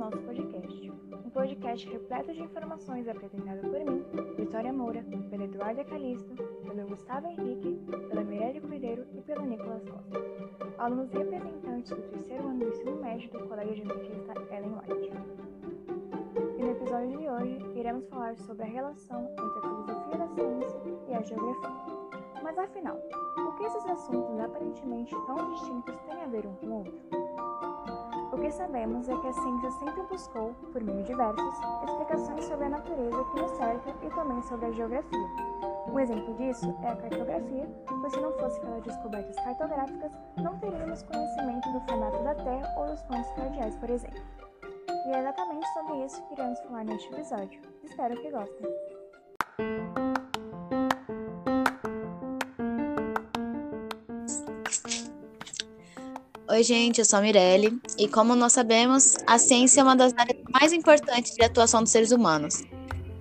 nosso podcast. Um podcast repleto de informações apresentado por mim, Vitória Moura, pela Eduarda Calisto, pelo Gustavo Henrique, pela Mirelle Cordeiro e pelo Nicolas Costa. Alunos representantes do terceiro ano do ensino médio do Colégio Adventista Ellen White. E no episódio de hoje, iremos falar sobre a relação entre a filosofia da ciência e a geografia. Mas afinal, o que esses assuntos aparentemente tão distintos têm a ver um com o outro? O que sabemos é que a ciência sempre buscou, por meio diversos, explicações sobre a natureza que nos cerca e também sobre a geografia. Um exemplo disso é a cartografia, pois se não fosse pelas descobertas cartográficas, não teríamos conhecimento do formato da Terra ou dos pontos cardeais, por exemplo. E é exatamente sobre isso que iremos falar neste episódio. Espero que gostem. Oi, gente, eu sou a Mirelle e, como nós sabemos, a ciência é uma das áreas mais importantes de atuação dos seres humanos.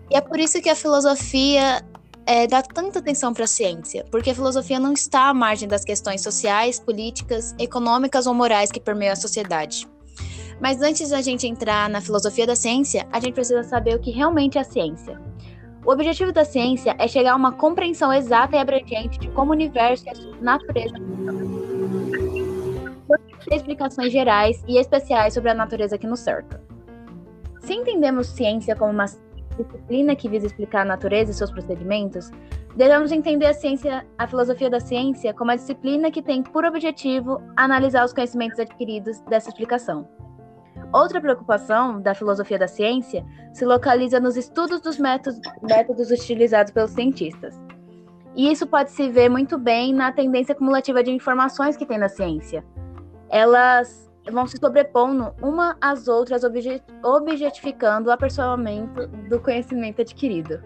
E é por isso que a filosofia é, dá tanta atenção para a ciência, porque a filosofia não está à margem das questões sociais, políticas, econômicas ou morais que permeiam a sociedade. Mas antes da gente entrar na filosofia da ciência, a gente precisa saber o que realmente é a ciência. O objetivo da ciência é chegar a uma compreensão exata e abrangente de como o universo e a natureza funcionam explicações gerais e especiais sobre a natureza que nos cerca. Se entendemos ciência como uma disciplina que visa explicar a natureza e seus procedimentos, devemos entender a ciência, a filosofia da ciência como a disciplina que tem por objetivo analisar os conhecimentos adquiridos dessa explicação. Outra preocupação da filosofia da ciência se localiza nos estudos dos métodos, métodos utilizados pelos cientistas. E isso pode se ver muito bem na tendência cumulativa de informações que tem na ciência, elas vão se sobrepondo uma às outras, objetificando o aperfeiçoamento do conhecimento adquirido.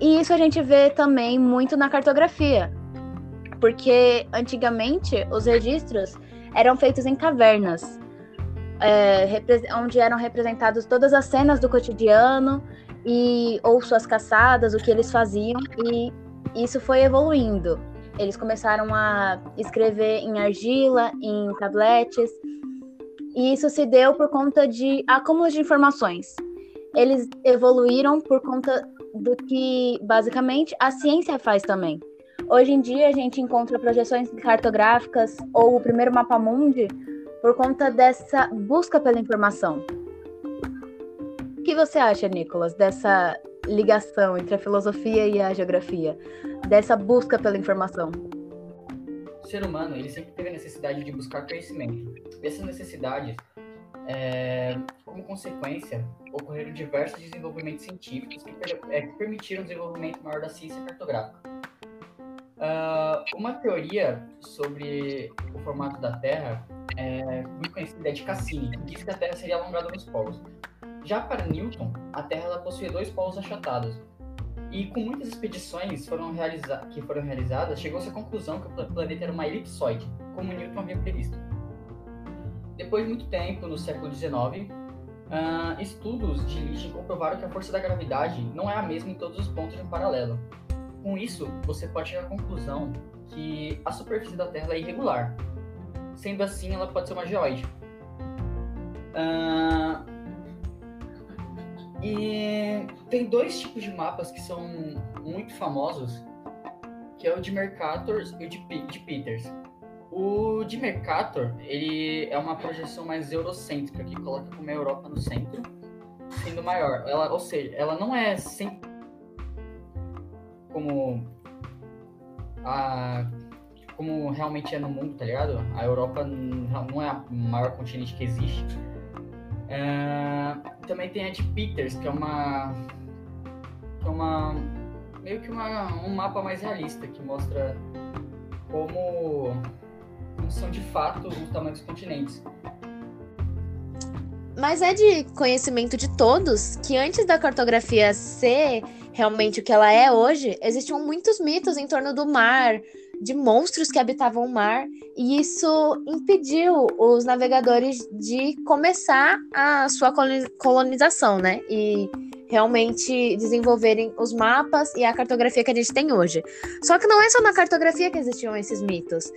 E isso a gente vê também muito na cartografia, porque antigamente os registros eram feitos em cavernas, é, onde eram representadas todas as cenas do cotidiano e ou suas caçadas, o que eles faziam, e isso foi evoluindo. Eles começaram a escrever em argila, em tabletes, e isso se deu por conta de acúmulo de informações. Eles evoluíram por conta do que, basicamente, a ciência faz também. Hoje em dia, a gente encontra projeções cartográficas ou o primeiro mapa mundi por conta dessa busca pela informação. O que você acha, Nicolas, dessa ligação entre a filosofia e a geografia? dessa busca pela informação? O ser humano ele sempre teve a necessidade de buscar conhecimento. Essas necessidades, é, como consequência, ocorreram diversos desenvolvimentos científicos que, é, que permitiram o desenvolvimento maior da ciência cartográfica. Uh, uma teoria sobre o formato da Terra é muito conhecida é de Cassini, que diz que a Terra seria alongada nos polos. Já para Newton, a Terra ela possui dois polos achatados, e com muitas expedições foram que foram realizadas, chegou-se à conclusão que o planeta era uma elipsoide, como Newton havia previsto. Depois de muito tempo, no século XIX, uh, estudos de Lichen comprovaram que a força da gravidade não é a mesma em todos os pontos de um paralelo. Com isso, você pode chegar à conclusão que a superfície da Terra é irregular. Sendo assim, ela pode ser uma geóide. Uh, e tem dois tipos de mapas que são muito famosos, que é o de Mercator e o de, de Peters. O de Mercator, ele é uma projeção mais eurocêntrica, que coloca como a Europa no centro, sendo maior. Ela, ou seja, ela não é sempre como a como realmente é no mundo, tá ligado? A Europa não é o maior continente que existe. É, também tem a de Peters, que é uma. Que é uma. meio que uma, um mapa mais realista, que mostra como, como são de fato os tamanhos dos continentes. Mas é de conhecimento de todos que antes da cartografia ser realmente o que ela é hoje, existiam muitos mitos em torno do mar, de monstros que habitavam o mar, e isso impediu os navegadores de começar a sua colonização, né? E realmente desenvolverem os mapas e a cartografia que a gente tem hoje. Só que não é só na cartografia que existiam esses mitos.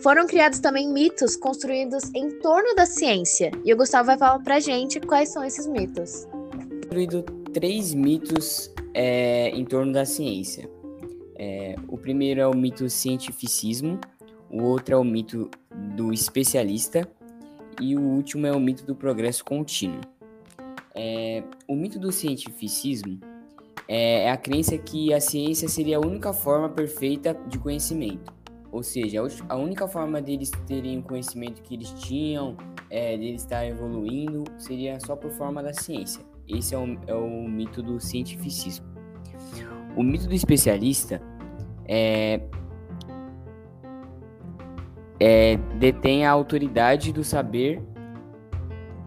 Foram criados também mitos construídos em torno da ciência. E o Gustavo vai falar pra gente quais são esses mitos. Construído três mitos é, em torno da ciência. É, o primeiro é o mito cientificismo, o outro é o mito do especialista e o último é o mito do progresso contínuo. É, o mito do cientificismo é, é a crença que a ciência seria a única forma perfeita de conhecimento. Ou seja, a única forma deles terem o conhecimento que eles tinham, é, deles estar evoluindo, seria só por forma da ciência. Esse é o, é o mito do cientificismo. O mito do especialista é, é, detém a autoridade do saber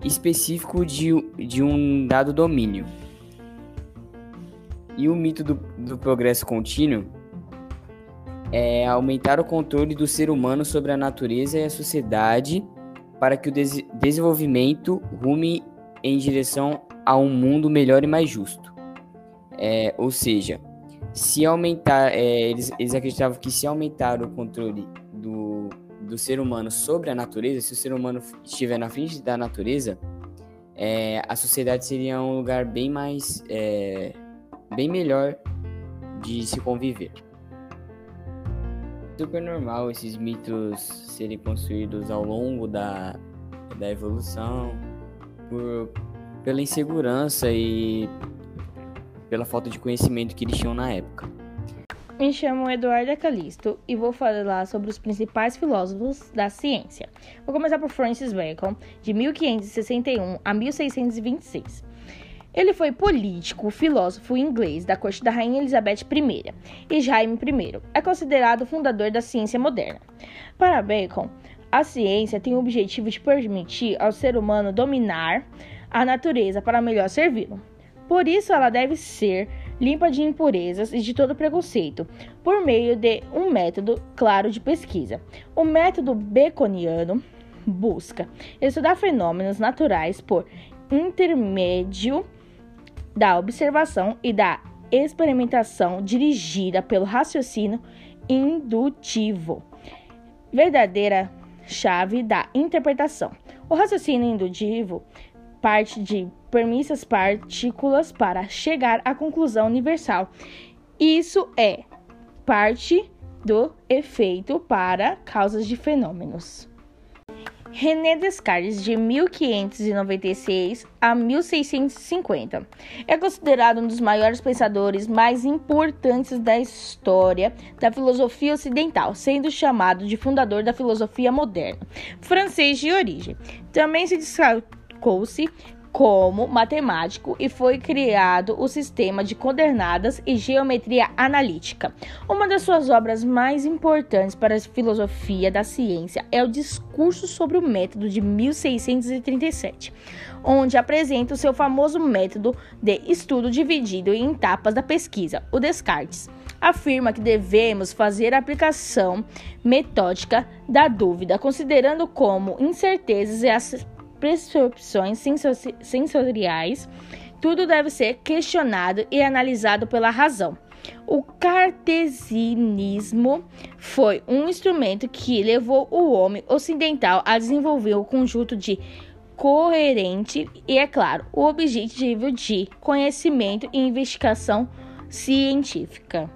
específico de, de um dado domínio. E o mito do, do progresso contínuo é aumentar o controle do ser humano sobre a natureza e a sociedade para que o des desenvolvimento rume em direção a um mundo melhor e mais justo. É, ou seja, se aumentar, é, eles, eles acreditavam que se aumentar o controle do, do ser humano sobre a natureza, se o ser humano estiver na frente da natureza, é, a sociedade seria um lugar bem mais, é, bem melhor de se conviver. Super normal esses mitos serem construídos ao longo da, da evolução, por, pela insegurança e pela falta de conhecimento que eles tinham na época. Me chamo Eduardo Calisto e vou falar sobre os principais filósofos da ciência. Vou começar por Francis Bacon, de 1561 a 1626. Ele foi político, filósofo inglês da corte da Rainha Elizabeth I e Jaime I. É considerado o fundador da ciência moderna. Para Bacon, a ciência tem o objetivo de permitir ao ser humano dominar a natureza para melhor servi-lo. Por isso, ela deve ser limpa de impurezas e de todo preconceito, por meio de um método claro de pesquisa. O método baconiano busca estudar fenômenos naturais por intermédio da observação e da experimentação dirigida pelo raciocínio indutivo, verdadeira chave da interpretação. O raciocínio indutivo parte de permissas partículas para chegar à conclusão universal. Isso é parte do efeito para causas de fenômenos. René Descartes, de 1596 a 1650, é considerado um dos maiores pensadores mais importantes da história da filosofia ocidental, sendo chamado de fundador da filosofia moderna, francês de origem. Também se destacou-se como matemático e foi criado o sistema de coordenadas e geometria analítica. Uma das suas obras mais importantes para a filosofia da ciência é o Discurso sobre o Método de 1637, onde apresenta o seu famoso método de estudo dividido em etapas da pesquisa, o Descartes. Afirma que devemos fazer a aplicação metódica da dúvida, considerando como incertezas e as percepções sensoriais, tudo deve ser questionado e analisado pela razão. O cartesianismo foi um instrumento que levou o homem ocidental a desenvolver o um conjunto de coerente e, é claro, o objetivo de conhecimento e investigação científica.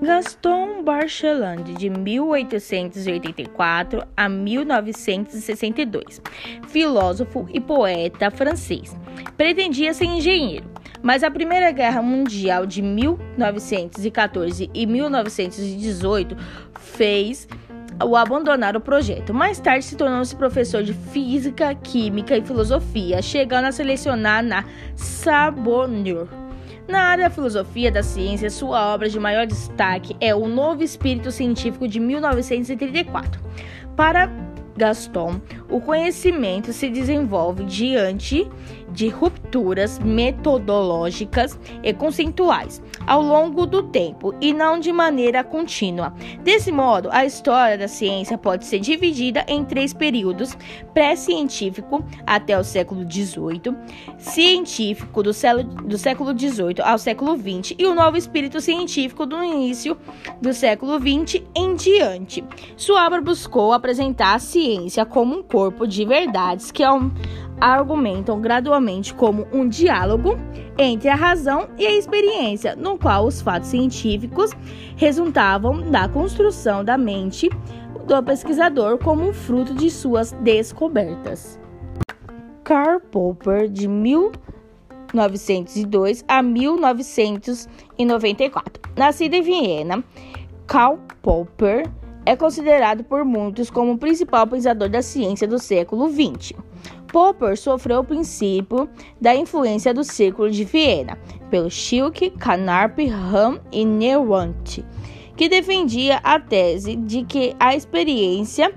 Gaston Bachelard, de 1884 a 1962, filósofo e poeta francês. Pretendia ser engenheiro, mas a Primeira Guerra Mundial de 1914 e 1918 fez o abandonar o projeto. Mais tarde se tornou-se professor de física, química e filosofia, chegando a selecionar na Sorbonne. Na área da filosofia da ciência, sua obra de maior destaque é O Novo Espírito Científico de 1934. Para Gaston, o conhecimento se desenvolve diante de ruptura rupturas metodológicas e conceituais ao longo do tempo e não de maneira contínua. Desse modo, a história da ciência pode ser dividida em três períodos: pré-científico até o século XVIII, científico do século XVIII ao século XX e o novo espírito científico do início do século XX em diante. Sua obra buscou apresentar a ciência como um corpo de verdades que argumentam gradualmente como um diálogo entre a razão e a experiência, no qual os fatos científicos resultavam da construção da mente do pesquisador como fruto de suas descobertas. Karl Popper, de 1902 a 1994. Nascido em Viena, Karl Popper é considerado por muitos como o principal pensador da ciência do século XX. Popper sofreu o princípio da influência do Círculo de Viena, pelo Schilke, Carnap, Ham e Neuwant, que defendia a tese de que a experiência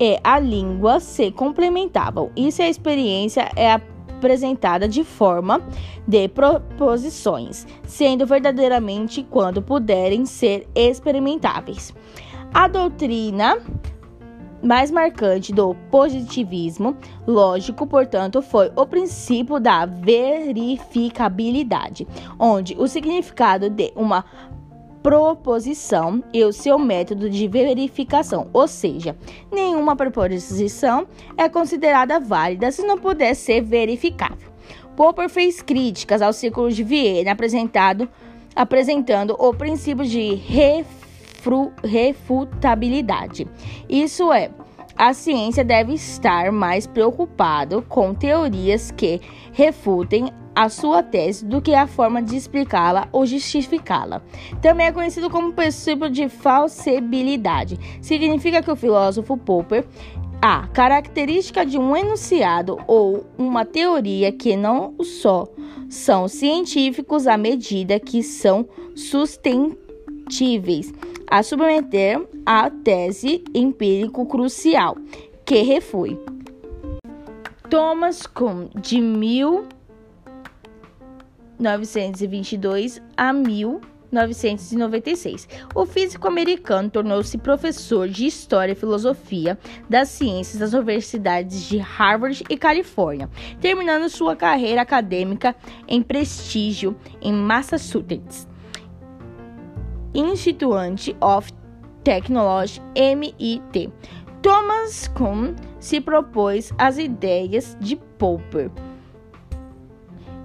e a língua se complementavam. E se a experiência é apresentada de forma de proposições, sendo verdadeiramente quando puderem ser experimentáveis. A doutrina mais marcante do positivismo lógico, portanto, foi o princípio da verificabilidade, onde o significado de uma proposição e o seu método de verificação, ou seja, nenhuma proposição é considerada válida se não puder ser verificável. Popper fez críticas ao círculo de Viena apresentado, apresentando o princípio de referência refutabilidade. Isso é, a ciência deve estar mais preocupado com teorias que refutem a sua tese do que a forma de explicá-la ou justificá-la. Também é conhecido como princípio de falsibilidade. Significa que o filósofo Popper a característica de um enunciado ou uma teoria que não só são científicos à medida que são sustentáveis a submeter a tese empírico crucial, que refui. Thomas Kuhn, de 1922 a 1996. O físico americano tornou-se professor de História e Filosofia das Ciências das universidades de Harvard e Califórnia, terminando sua carreira acadêmica em prestígio em Massachusetts. Institute of Technology, MIT. Thomas Kuhn se propôs as ideias de Popper,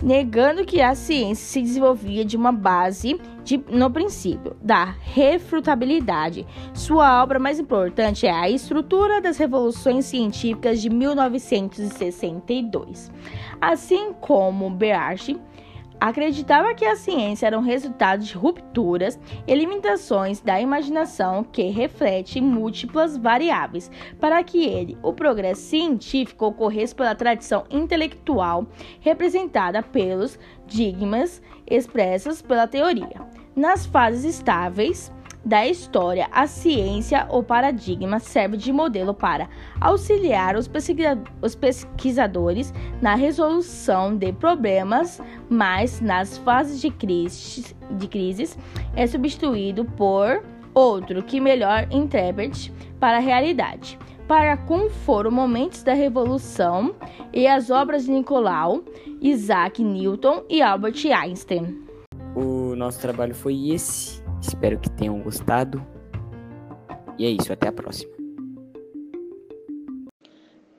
negando que a ciência se desenvolvia de uma base de, no princípio da refutabilidade. Sua obra mais importante é A Estrutura das Revoluções Científicas de 1962. Assim como Bearchi, acreditava que a ciência era um resultado de rupturas e limitações da imaginação que reflete múltiplas variáveis para que ele, o progresso científico, ocorresse pela tradição intelectual representada pelos digmas expressos pela teoria. Nas fases estáveis, da história, a ciência ou paradigma serve de modelo para auxiliar os pesquisadores na resolução de problemas, mas nas fases de, crise, de crises é substituído por outro que melhor interprete para a realidade. Para como foram momentos da Revolução e as obras de Nicolau, Isaac Newton e Albert Einstein. O nosso trabalho foi esse. Espero que tenham gostado. E é isso, até a próxima.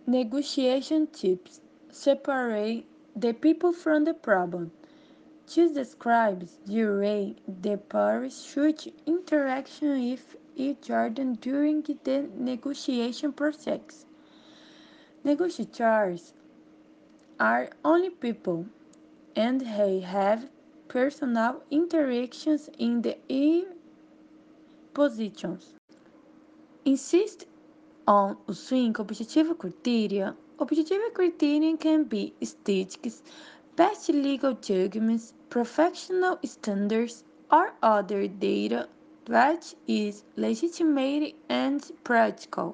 Negotiation tips separate the people from the problem. This describes the way the parties should interact with each other during the negotiation process. Negotiators are only people, and they have personal interactions in the positions. Insist on using objective criteria. Objective criteria can be statistics, past legal judgments, professional standards, or other data that is legitimate and practical.